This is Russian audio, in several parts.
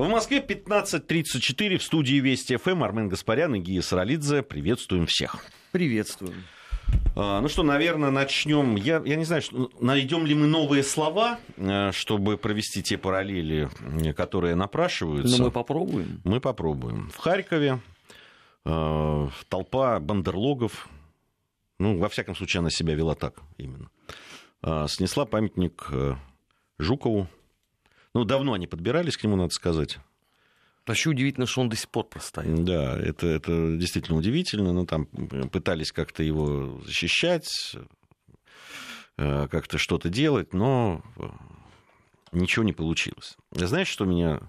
В Москве 15.34 в студии Вести ФМ Армен Гаспарян и Гия Саралидзе. Приветствуем всех. Приветствуем. А, ну что, наверное, начнем. Я, я не знаю, что, найдем ли мы новые слова, э, чтобы провести те параллели, которые напрашиваются. Но мы попробуем. Мы попробуем. В Харькове э, толпа бандерлогов, ну, во всяком случае, она себя вела так именно, э, снесла памятник э, Жукову. Ну, давно они подбирались к нему, надо сказать. Вообще удивительно, что он до сих пор простоит. Да, это, это действительно удивительно. Ну, там пытались как-то его защищать, э, как-то что-то делать, но ничего не получилось. Знаешь, что меня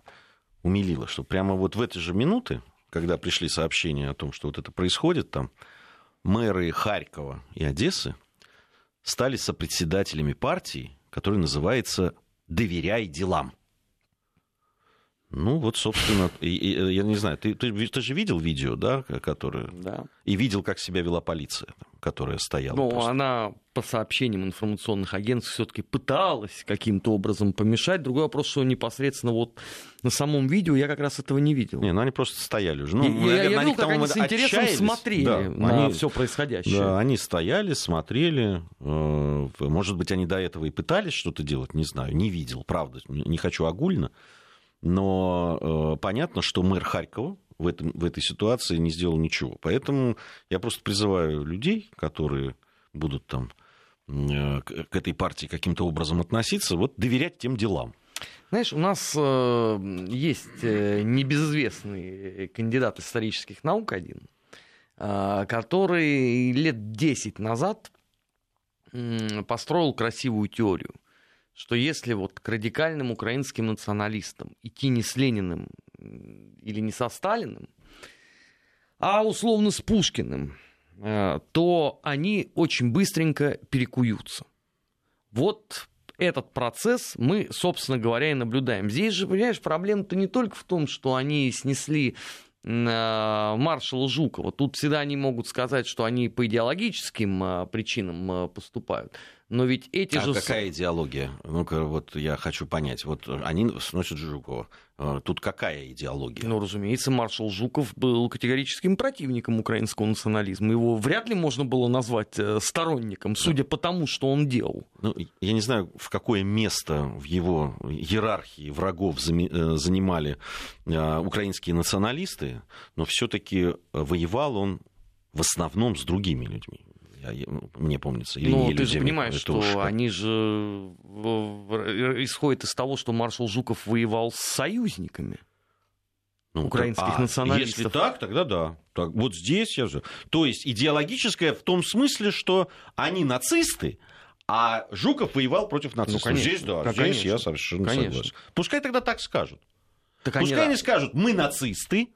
умилило? Что прямо вот в эти же минуты, когда пришли сообщения о том, что вот это происходит там, мэры Харькова и Одессы стали сопредседателями партии, которая называется «Доверяй делам». Ну, вот, собственно, и, и, я не знаю, ты, ты, ты же видел видео, да, которое... Да. И видел, как себя вела полиция, которая стояла. Ну, она, по сообщениям информационных агентств, все таки пыталась каким-то образом помешать. Другой вопрос, что непосредственно вот на самом видео я как раз этого не видел. Не, ну они просто стояли уже. Ну, я, наверное, я видел, как они с интересом отчаялись. смотрели да, на они, все происходящее. Да, они стояли, смотрели. Э, может быть, они до этого и пытались что-то делать, не знаю, не видел, правда, не хочу огульно. Но э, понятно, что мэр Харькова в, этом, в этой ситуации не сделал ничего. Поэтому я просто призываю людей, которые будут там э, к этой партии каким-то образом относиться, вот доверять тем делам. Знаешь, у нас э, есть э, небезызвестный кандидат исторических наук один, э, который лет 10 назад э, построил красивую теорию что если вот к радикальным украинским националистам идти не с Лениным или не со Сталиным, а условно с Пушкиным, э, то они очень быстренько перекуются. Вот этот процесс мы, собственно говоря, и наблюдаем. Здесь же, понимаешь, проблема-то не только в том, что они снесли э, маршала Жукова. Тут всегда они могут сказать, что они по идеологическим э, причинам поступают. Но ведь эти а же... какая идеология? Ну-ка, вот я хочу понять. Вот они сносят Жукова. А, тут какая идеология? Ну, разумеется, маршал Жуков был категорическим противником украинского национализма. Его вряд ли можно было назвать э, сторонником, судя по тому, что он делал. Ну, я не знаю, в какое место в его иерархии врагов э, занимали э, украинские националисты, но все-таки воевал он в основном с другими людьми мне помнится. Или ну, ты же понимаешь, что уж... они же исходят из того, что маршал Жуков воевал с союзниками. Ну, украинских а, националистов. Если так, тогда да. Так, вот здесь я же. То есть идеологическое в том смысле, что они нацисты, а Жуков воевал против нацистов. Ну, конечно, здесь да, да здесь конечно, я совершенно конечно. согласен. Пускай тогда так скажут. Так Пускай они, они скажут, мы нацисты,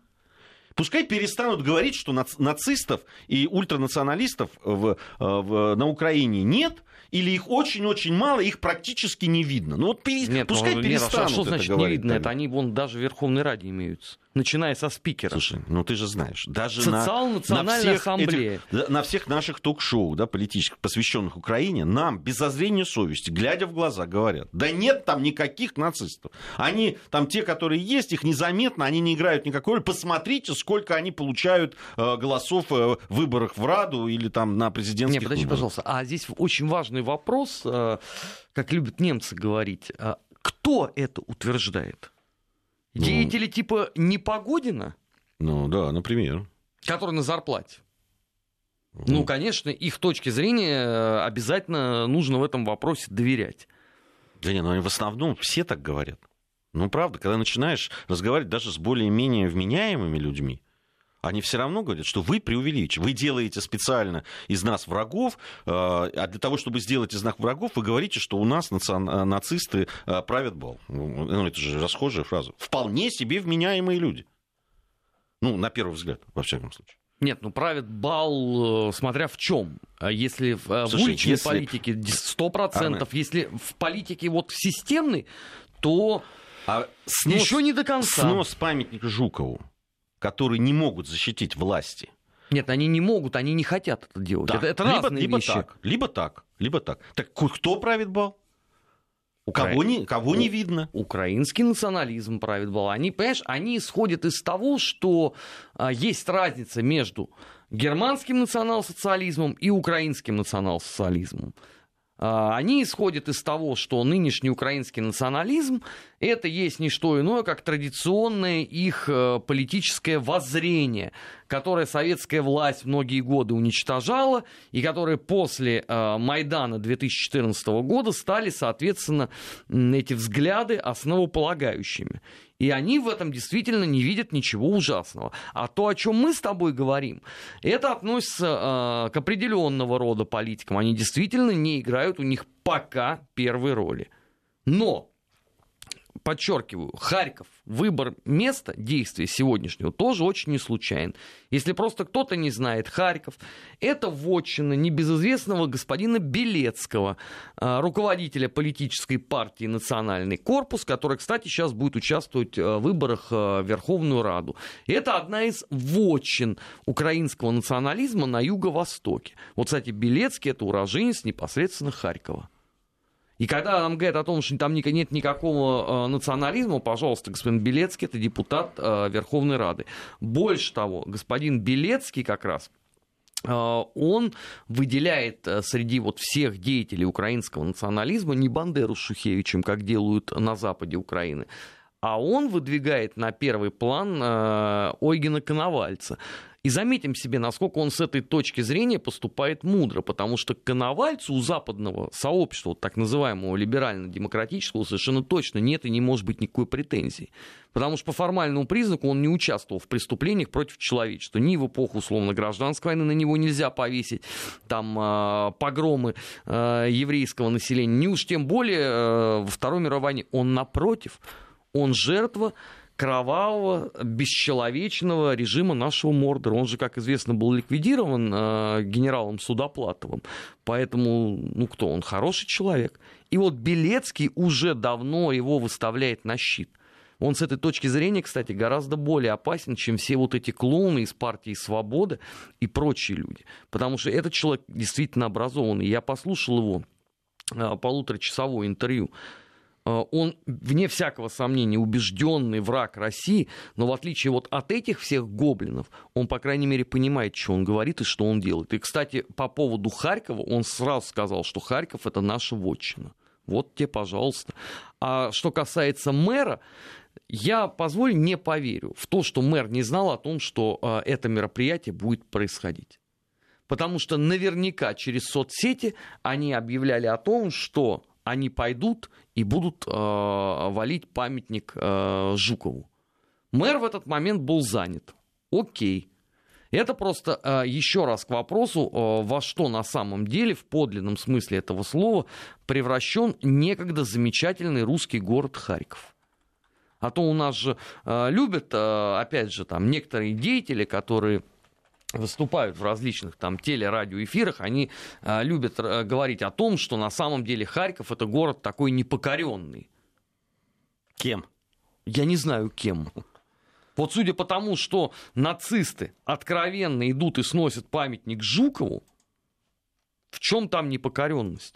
Пускай перестанут говорить, что нацистов и ультранационалистов в, э, в, на Украине нет, или их очень-очень мало, их практически не видно. Ну вот пере... нет, пускай ну, перестанут нет, а что, что значит это не видно? Это они вон даже в Верховной Раде имеются начиная со спикера. Слушай, ну ты же знаешь, даже Социал на, на, всех ассамблея. Этих, на всех наших ток-шоу да, политических, посвященных Украине, нам без зазрения совести, глядя в глаза, говорят, да нет там никаких нацистов. Они, там те, которые есть, их незаметно, они не играют никакой роли. Посмотрите, сколько они получают э, голосов э, в выборах в Раду или там на президентских Нет, подожди, выборах. пожалуйста. А здесь очень важный вопрос, э, как любят немцы говорить. Э, кто это утверждает? Ну. Деятели типа Непогодина? Ну да, например. Который на зарплате. Угу. Ну, конечно, их точки зрения э, обязательно нужно в этом вопросе доверять. Да нет, ну в основном все так говорят. Ну, правда, когда начинаешь разговаривать даже с более-менее вменяемыми людьми, они все равно говорят, что вы преувеличиваете. Вы делаете специально из нас врагов, э, а для того, чтобы сделать из нас врагов, вы говорите, что у нас нацисты э, правят бал. Ну, ну, это же расхожая фраза. Вполне себе вменяемые люди. Ну, на первый взгляд, во всяком случае. Нет, ну правит бал, э, смотря в чем. А если в, Слушай, уличной если... политике 100%, Арне... если в политике вот системной, то а снос, еще не до конца. Снос памятника Жукову которые не могут защитить власти. Нет, они не могут, они не хотят это делать. Да. Это, это либо, разные либо вещи. Так, либо так, либо так. Так кто правит бал? Укра... Кого, не, кого не видно? Украинский национализм правит бал. Они, понимаешь, они исходят из того, что а, есть разница между германским национал-социализмом и украинским национал-социализмом. А, они исходят из того, что нынешний украинский национализм это есть не что иное, как традиционное их э, политическое воззрение, которое советская власть многие годы уничтожала, и которые после э, Майдана 2014 года стали, соответственно, эти взгляды основополагающими. И они в этом действительно не видят ничего ужасного. А то, о чем мы с тобой говорим, это относится э, к определенного рода политикам. Они действительно не играют у них пока первой роли. Но подчеркиваю, Харьков, выбор места действия сегодняшнего тоже очень не случайен. Если просто кто-то не знает Харьков, это вотчина небезызвестного господина Белецкого, а, руководителя политической партии «Национальный корпус», который, кстати, сейчас будет участвовать в выборах в Верховную Раду. это одна из вотчин украинского национализма на юго-востоке. Вот, кстати, Белецкий – это уроженец непосредственно Харькова. И когда нам говорят о том, что там нет никакого э, национализма, пожалуйста, господин Белецкий, это депутат э, Верховной Рады. Больше того, господин Белецкий как раз э, он выделяет среди вот всех деятелей украинского национализма не Бандеру с Шухевичем, как делают на западе Украины, а он выдвигает на первый план Ойгена Коновальца. И заметим себе, насколько он с этой точки зрения поступает мудро, потому что Коновальцу у западного сообщества, вот так называемого либерально-демократического, совершенно точно нет и не может быть никакой претензии. Потому что по формальному признаку он не участвовал в преступлениях против человечества. Ни в эпоху, условно, гражданской войны на него нельзя повесить там э, погромы э, еврейского населения, ни уж тем более э, во Второй мировой войне. Он, напротив, он жертва кровавого, бесчеловечного режима нашего Мордора. Он же, как известно, был ликвидирован э, генералом Судоплатовым. Поэтому, ну кто, он хороший человек. И вот Белецкий уже давно его выставляет на щит. Он с этой точки зрения, кстати, гораздо более опасен, чем все вот эти клоуны из партии «Свобода» и прочие люди. Потому что этот человек действительно образованный. Я послушал его э, полуторачасовое интервью он, вне всякого сомнения, убежденный враг России, но в отличие вот от этих всех гоблинов, он, по крайней мере, понимает, что он говорит и что он делает. И, кстати, по поводу Харькова, он сразу сказал, что Харьков — это наша вотчина. Вот тебе, пожалуйста. А что касается мэра, я, позволь, не поверю в то, что мэр не знал о том, что э, это мероприятие будет происходить. Потому что наверняка через соцсети они объявляли о том, что они пойдут и будут э, валить памятник э, Жукову. Мэр в этот момент был занят. Окей. Это просто э, еще раз к вопросу, э, во что на самом деле, в подлинном смысле этого слова, превращен некогда замечательный русский город Харьков. А то у нас же э, любят, э, опять же, там некоторые деятели, которые выступают в различных там телерадиоэфирах, они э, любят э, говорить о том, что на самом деле Харьков это город такой непокоренный. Кем? Я не знаю кем. Вот судя по тому, что нацисты откровенно идут и сносят памятник Жукову, в чем там непокоренность?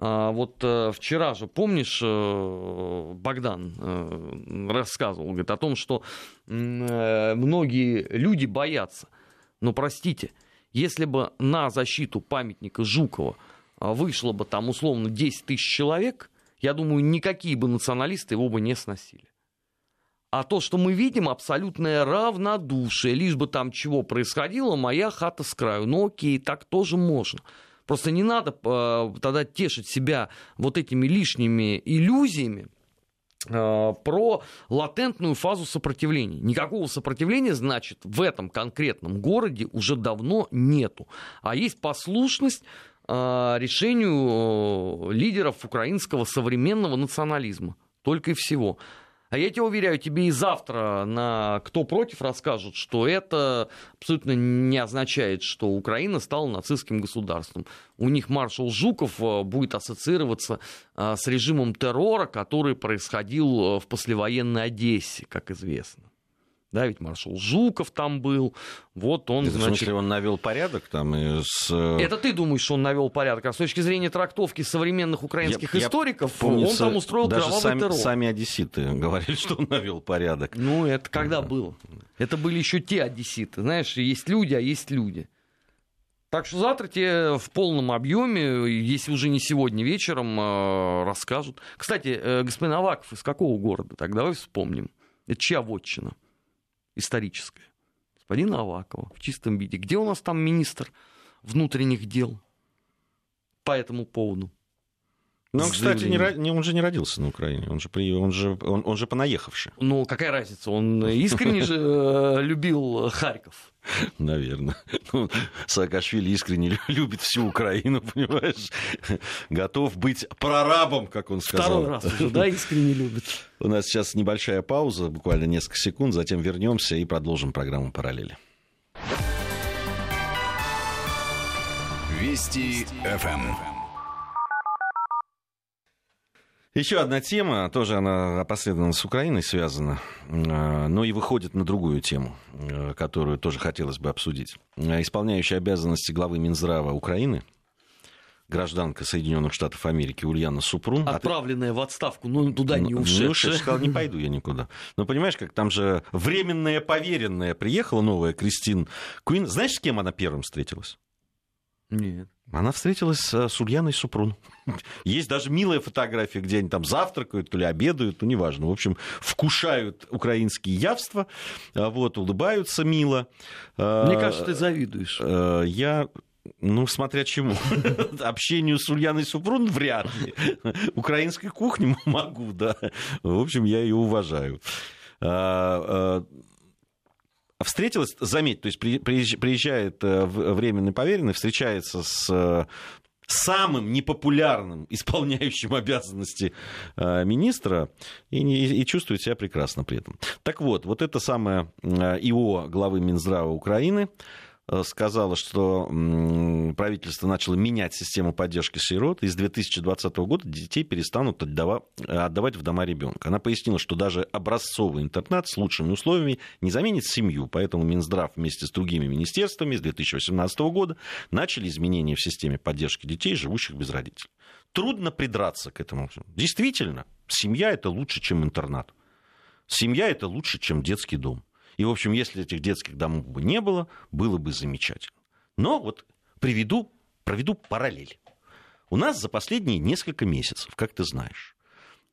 А, вот э, вчера же, помнишь, э, Богдан э, рассказывал говорит, о том, что э, многие люди боятся но простите, если бы на защиту памятника Жукова а, вышло бы там условно 10 тысяч человек, я думаю, никакие бы националисты его бы не сносили. А то, что мы видим, абсолютное равнодушие, лишь бы там чего происходило, моя хата с краю. Ну окей, так тоже можно. Просто не надо э, тогда тешить себя вот этими лишними иллюзиями, про латентную фазу сопротивления. Никакого сопротивления, значит, в этом конкретном городе уже давно нету. А есть послушность э, решению э, лидеров украинского современного национализма. Только и всего. А я тебе уверяю, тебе и завтра на «Кто против» расскажут, что это абсолютно не означает, что Украина стала нацистским государством. У них маршал Жуков э, будет ассоциироваться э, с режимом террора, который происходил э, в послевоенной Одессе, как известно. Да, ведь маршал Жуков там был. Вот он, Это, значит... В смысле, он навел порядок там и с... э, Это ты думаешь, что он навел порядок, а с точки зрения трактовки современных украинских Я- я историков, Помнится, он там устроил даже кровавый сами, террор. сами одесситы говорили, что он навел порядок. Ну, это когда было? Это были еще те одесситы. Знаешь, есть люди, а есть люди. Так что завтра тебе в полном объеме, если уже не сегодня вечером, э, расскажут. Кстати, э, господин Аваков из какого города? Так давай вспомним. Это чья вотчина историческая? Господин Авакова в чистом виде. Где у нас там министр внутренних дел по этому поводу? Но он, С кстати, не, не- он же не родился на Украине, он же, при, он же, он, он же понаехавший, Ну, какая разница? Он искренне же э, любил Харьков. наверное. Ну, Саакашвили искренне лю- любит всю Украину, понимаешь? Готов быть прорабом, как он сказал. Второй раз уже, да, искренне любит. У нас сейчас небольшая пауза, буквально несколько секунд, затем вернемся и продолжим программу «Параллели». Вести ФМ. Еще одна тема, тоже она опосредованно с Украиной связана, э, но и выходит на другую тему, э, которую тоже хотелось бы обсудить. Исполняющая обязанности главы Минздрава Украины, гражданка Соединенных Штатов Америки Ульяна Супрун. Отправленная в отставку, но туда не Ну, ушедшая. ушедшая, сказала, не пойду я никуда. Но понимаешь, как там же временная поверенная приехала, новая Кристин Куин. Знаешь, с кем она первым встретилась? Нет. Она встретилась с с Ульяной Супрун. Есть даже милая фотография, где они там завтракают, то ли обедают, ну, неважно. В общем, вкушают украинские явства, а, вот, улыбаются мило. Мне А, кажется, ты завидуешь. э, Я ну, смотря чему. Общению с Ульяной Супрун вряд ли. Украинской кухне могу, да. В общем, я ее уважаю. Встретилась, заметь, то есть при- приезж- приезжает э, временный поверенный, встречается с э, самым непопулярным исполняющим обязанности э, министра и, не- и чувствует себя прекрасно при этом. Так вот, вот это самое ИО главы Минздрава Украины сказала, что правительство начало менять систему поддержки сирот, и с 2020 года детей перестанут отдава- отдавать в дома ребенка. Она пояснила, что даже образцовый интернат с лучшими условиями не заменит семью, поэтому Минздрав вместе с другими министерствами с 2018 года начали изменения в системе поддержки детей, живущих без родителей. Трудно придраться к этому. Действительно, семья это лучше, чем интернат. Семья это лучше, чем детский дом. И, в общем, если этих детских домов бы не было, было бы замечательно. Но вот приведу, проведу параллель. У нас за последние несколько месяцев, как ты знаешь,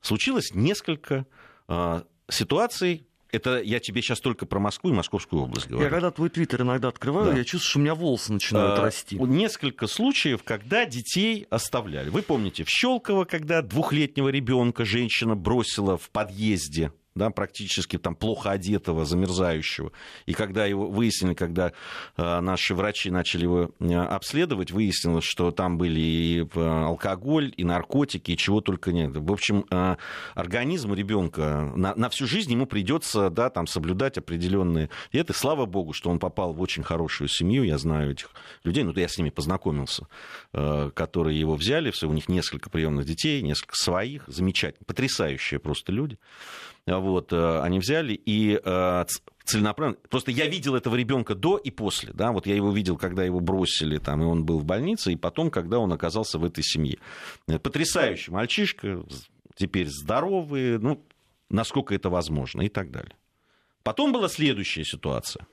случилось несколько а, ситуаций. Это я тебе сейчас только про Москву и Московскую область говорю. Я когда твой твиттер иногда открываю, Да. я чувствую, что у меня волосы начинают А, расти. Несколько случаев, когда детей оставляли. Вы помните, в Щелково, когда двухлетнего ребенка женщина бросила в подъезде, да, практически там плохо одетого, замерзающего. И когда его выяснили, когда э, наши врачи начали его э, обследовать, выяснилось, что там были и э, алкоголь, и наркотики, и чего только нет. В общем, э, организм ребенка на, на всю жизнь ему придется да, там, соблюдать определенные... И это, слава богу, что он попал в очень хорошую семью. Я знаю этих людей, ну, я с ними познакомился, которые его взяли. Все, у них несколько приемных детей, несколько своих. Замечательно. Потрясающие просто люди. Вот, э, они взяли и э, целенаправленно... Просто я видел этого ребенка до и после. Да? Вот я его видел, когда его бросили, там, и он был в больнице, и потом, когда он оказался в этой семье. Э, Потрясающий мальчишка, теперь здоровый, ну, насколько это возможно, и так далее. Потом была следующая ситуация.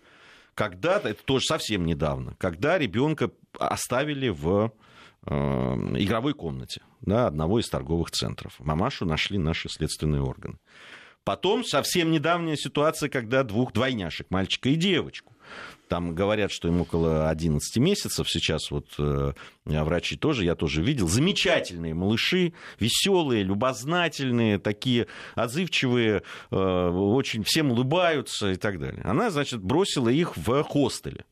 Когда, это тоже совсем недавно, когда ребенка оставили в э, игровой комнате да, одного из торговых центров. Мамашу нашли наши следственные органы. Потом совсем недавняя ситуация, когда двух двойняшек, мальчика и девочку. Там говорят, что им около 11 месяцев. Сейчас вот э, врачи тоже, я тоже видел. Замечательные малыши, веселые, любознательные, такие отзывчивые, э, очень всем улыбаются и так далее. Она, значит, бросила их в хостеле.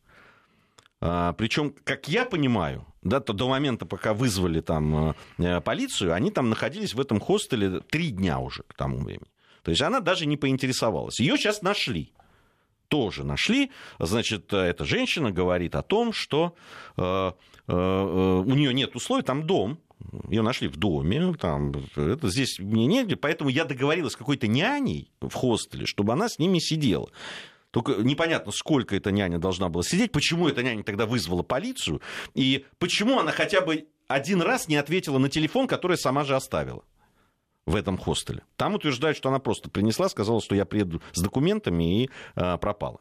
А, Причем, как я понимаю, да, то до момента, пока вызвали там э, полицию, они там находились в этом хостеле три дня уже к тому времени. То есть она даже не поинтересовалась. Ее сейчас нашли. Тоже нашли. Значит, э, эта женщина говорит о том, что э, э, э, у нее нет условий, там дом. Ее нашли в доме, там, это здесь мне негде, поэтому я договорилась с какой-то няней в хостеле, чтобы она с ними сидела. Только непонятно, сколько эта няня должна была сидеть, почему эта няня тогда вызвала полицию, и почему она хотя бы один раз не ответила на телефон, который сама же оставила в этом хостеле. Там утверждают, что она просто принесла, сказала, что я приеду с документами и э, пропала.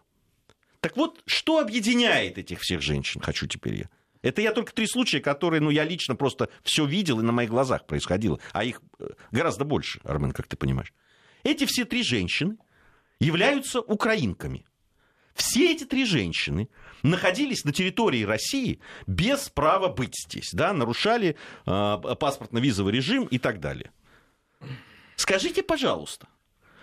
Так вот, что объединяет этих всех женщин, хочу теперь я. Это я только три случая, которые, ну, я лично просто все видел и на моих глазах происходило. А их э, гораздо больше, Армен, как ты понимаешь. Эти все три женщины являются украинками. Все эти три женщины находились на территории России без права быть здесь, да, нарушали э, паспортно-визовый режим и так далее. Скажите, пожалуйста,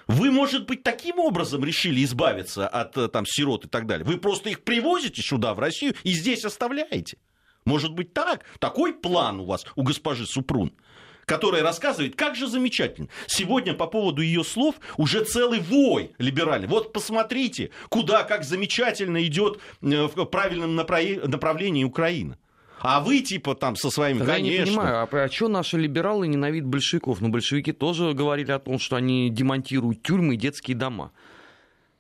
вы, может быть, таким образом решили избавиться от э, там, сирот и так далее? Вы просто их привозите сюда, в Россию, и здесь оставляете? Может быть, так? Такой план у вас, у госпожи Супрун? которая рассказывает, как же замечательно. Сегодня по поводу ее слов уже целый вой либеральный. Вот посмотрите, куда, как замечательно идет э, в правильном направлении Украина. А вы, типа, там, со своими, Тогда конечно. Я не понимаю, а, а что наши либералы ненавидят большевиков? Ну, большевики тоже говорили о том, что они демонтируют тюрьмы и детские дома.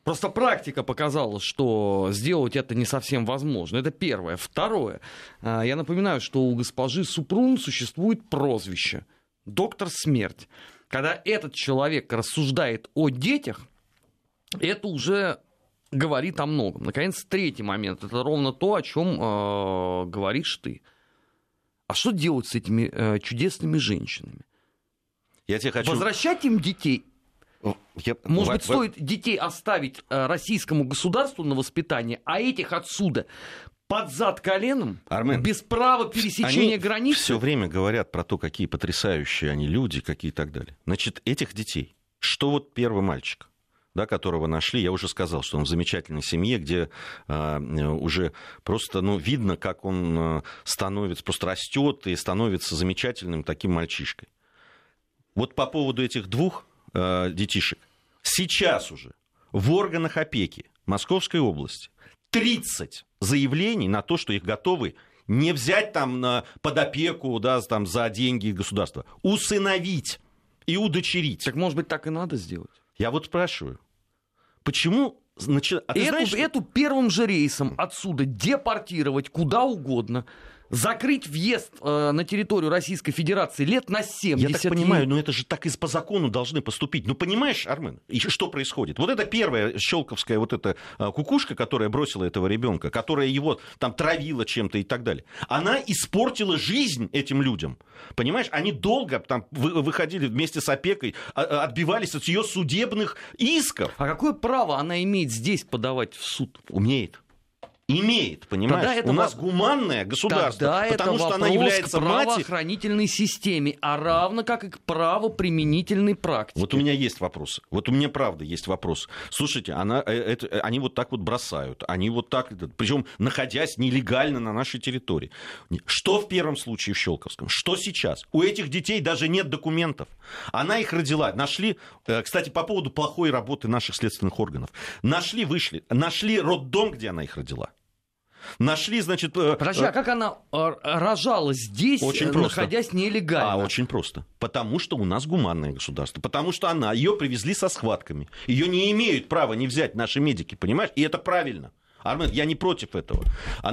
Просто практика показала, что сделать это не совсем возможно. Это первое. Второе. А, я напоминаю, что у госпожи Супрун существует прозвище «Доктор Смерть». Когда этот человек рассуждает о детях, это уже говорит о многом. Наконец, третий момент. Это ровно то, о чем э, говоришь ты. А что делать с этими э, чудесными женщинами? Я тебе хочу... Возвращать им детей? Я... Может быть, стоит детей оставить э, российскому государству на воспитание, а этих отсюда под зад коленом, Армен, без права пересечения они границы. Все время говорят про то, какие потрясающие они люди, какие и так далее. Значит, этих детей, что вот первый мальчик, да, которого нашли, я уже сказал, что он в замечательной семье, где э, уже просто ну, видно, как он э, становится, просто растет и становится замечательным таким мальчишкой. Вот по поводу этих двух э, детишек, сейчас уже в органах опеки Московской области 30 заявлений на то, что их готовы не взять там на, под опеку да, там, за деньги государства, усыновить и удочерить. Так может быть так и надо сделать? Я вот спрашиваю. Почему Значит, а эту, знаешь... эту первым же рейсом отсюда депортировать куда угодно, закрыть въезд э, на территорию Российской Федерации лет на 70 Я так понимаю, но это же так и по закону должны поступить. Ну, понимаешь, Армен, и что происходит? Вот это первая щелковская вот эта э, кукушка, которая бросила этого ребенка, которая его там травила чем-то и так далее, она испортила жизнь этим людям. Понимаешь, они долго там выходили вместе с опекой, а, а, отбивались от ее судебных исков. А какое право она имеет здесь подавать в суд? Умеет имеет, понимаешь? это У нас гуманное государство, Тогда потому это что она является к правоохранительной мать... системе, а равно как и к правоприменительной практике. Вот у меня есть вопрос. Вот у меня правда есть вопрос. Слушайте, она, э, это, э, они вот так вот бросают, они вот так, причем находясь нелегально на нашей территории. Что в первом случае в Щелковском? Что сейчас? У этих детей даже нет документов. Она их родила. Нашли, э, кстати, по поводу плохой работы наших следственных органов. Нашли, вышли, нашли роддом, где она их родила. Нашли, значит... Э, Подожди, а э, как она э, рожала здесь, очень просто. находясь нелегально? А, очень просто. Потому что у нас гуманное государство. Потому что она, ее привезли со схватками. Ее не имеют права не взять наши медики, понимаешь? И это правильно. Армен, я не против этого.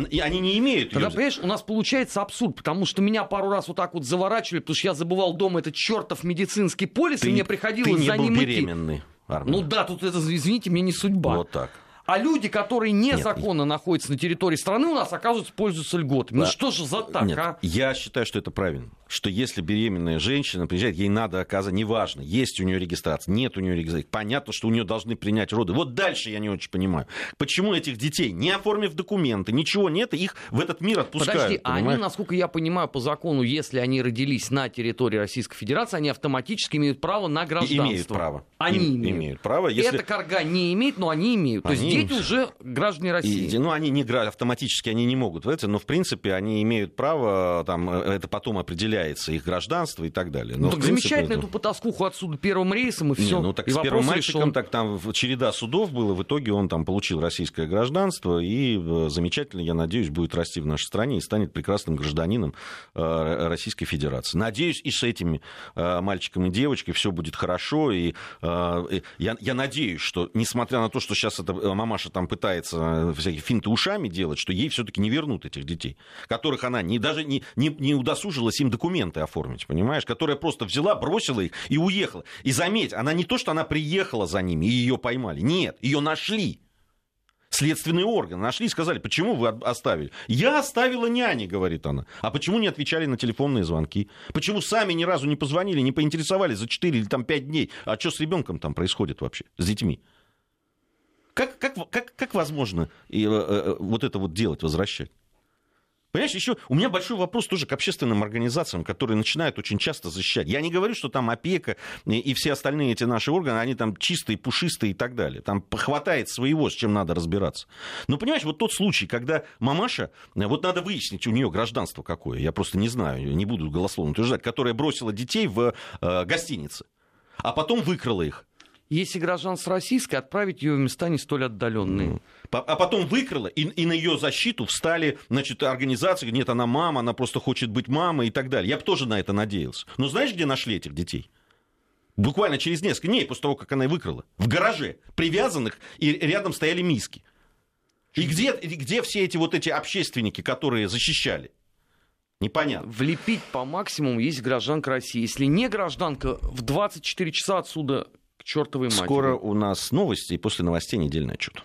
И они не имеют... Тогда, понимаешь, у нас получается абсурд, потому что меня пару раз вот так вот заворачивали, потому что я забывал дома этот чертов медицинский полис, ты, и мне приходилось ты не за был ним беременный, идти. Армен. Ну да, тут это, извините, мне не судьба. Вот так. А люди, которые незаконно Нет. находятся на территории страны, у нас, оказывается, пользуются льготами. Ну да. Ну что же за так, Нет, а? Я считаю, что это правильно. Что если беременная женщина приезжает, ей надо оказывать, неважно, есть у нее регистрация, нет у нее регистрации. Понятно, что у нее должны принять роды. Вот дальше я не очень понимаю. Почему этих детей, не оформив документы, ничего нет, их в этот мир отпускают? Подожди, а они, насколько я понимаю, по закону, если они родились на территории Российской Федерации, они автоматически имеют право на гражданство. Имеют право. Они Им, имеют. имеют право. Если... Эта карга не имеет, но они имеют. Они... То есть дети уже граждане России. И, ну, они не автоматически они не могут это, но в принципе они имеют право, там, э, это потом определяет теряется их гражданство и так далее. Но, ну, так принципе, замечательно это... эту потаскуху отсюда первым рейсом и все. Не, ну так и с первым мальчиком решен. так там череда судов было, в итоге он там получил российское гражданство и э, замечательно, я надеюсь, будет расти в нашей стране и станет прекрасным гражданином э, Российской Федерации. Надеюсь, и с этими э, мальчиком и девочкой все будет хорошо, и я, я надеюсь, что несмотря на то, что сейчас эта мамаша там пытается всякие финты ушами делать, что ей все-таки не вернут этих детей, которых она не, даже не, не, не удосужилась им документы оформить, понимаешь, которая просто взяла, бросила их и уехала. И заметь, она не то, что она приехала за ними и ее поймали, нет, ее нашли. Следственный орган нашли и сказали, почему вы оставили? Я оставила няни, говорит она. А почему не отвечали на телефонные звонки? Почему сами ни разу не позвонили, не поинтересовались за 4 или там 5 дней? А что с ребенком там происходит вообще, с детьми? Как, как, как, как возможно и, э, э, вот это вот делать, возвращать? Понимаешь, еще у меня большой вопрос тоже к общественным организациям, которые начинают очень часто защищать. Я не говорю, что там опека и все остальные эти наши органы, они там чистые, пушистые и так далее. Там хватает своего, с чем надо разбираться. Но понимаешь, вот тот случай, когда мамаша, вот надо выяснить у нее гражданство какое, я просто не знаю, не буду голословно утверждать, которая бросила детей в э, гостинице, а потом выкрала их если гражданство российское, отправить ее в места не столь отдаленные. А потом выкрала, и, и на ее защиту встали значит, организации, нет, она мама, она просто хочет быть мамой и так далее. Я бы тоже на это надеялся. Но знаешь, где нашли этих детей? Буквально через несколько дней после того, как она их выкрала. В гараже, привязанных, и рядом стояли миски. И где, где все эти вот эти общественники, которые защищали? Непонятно. Влепить по максимуму есть гражданка России. Если не гражданка, в 24 часа отсюда к чертовой матери. Скоро у нас новости и после новостей недельный отчет.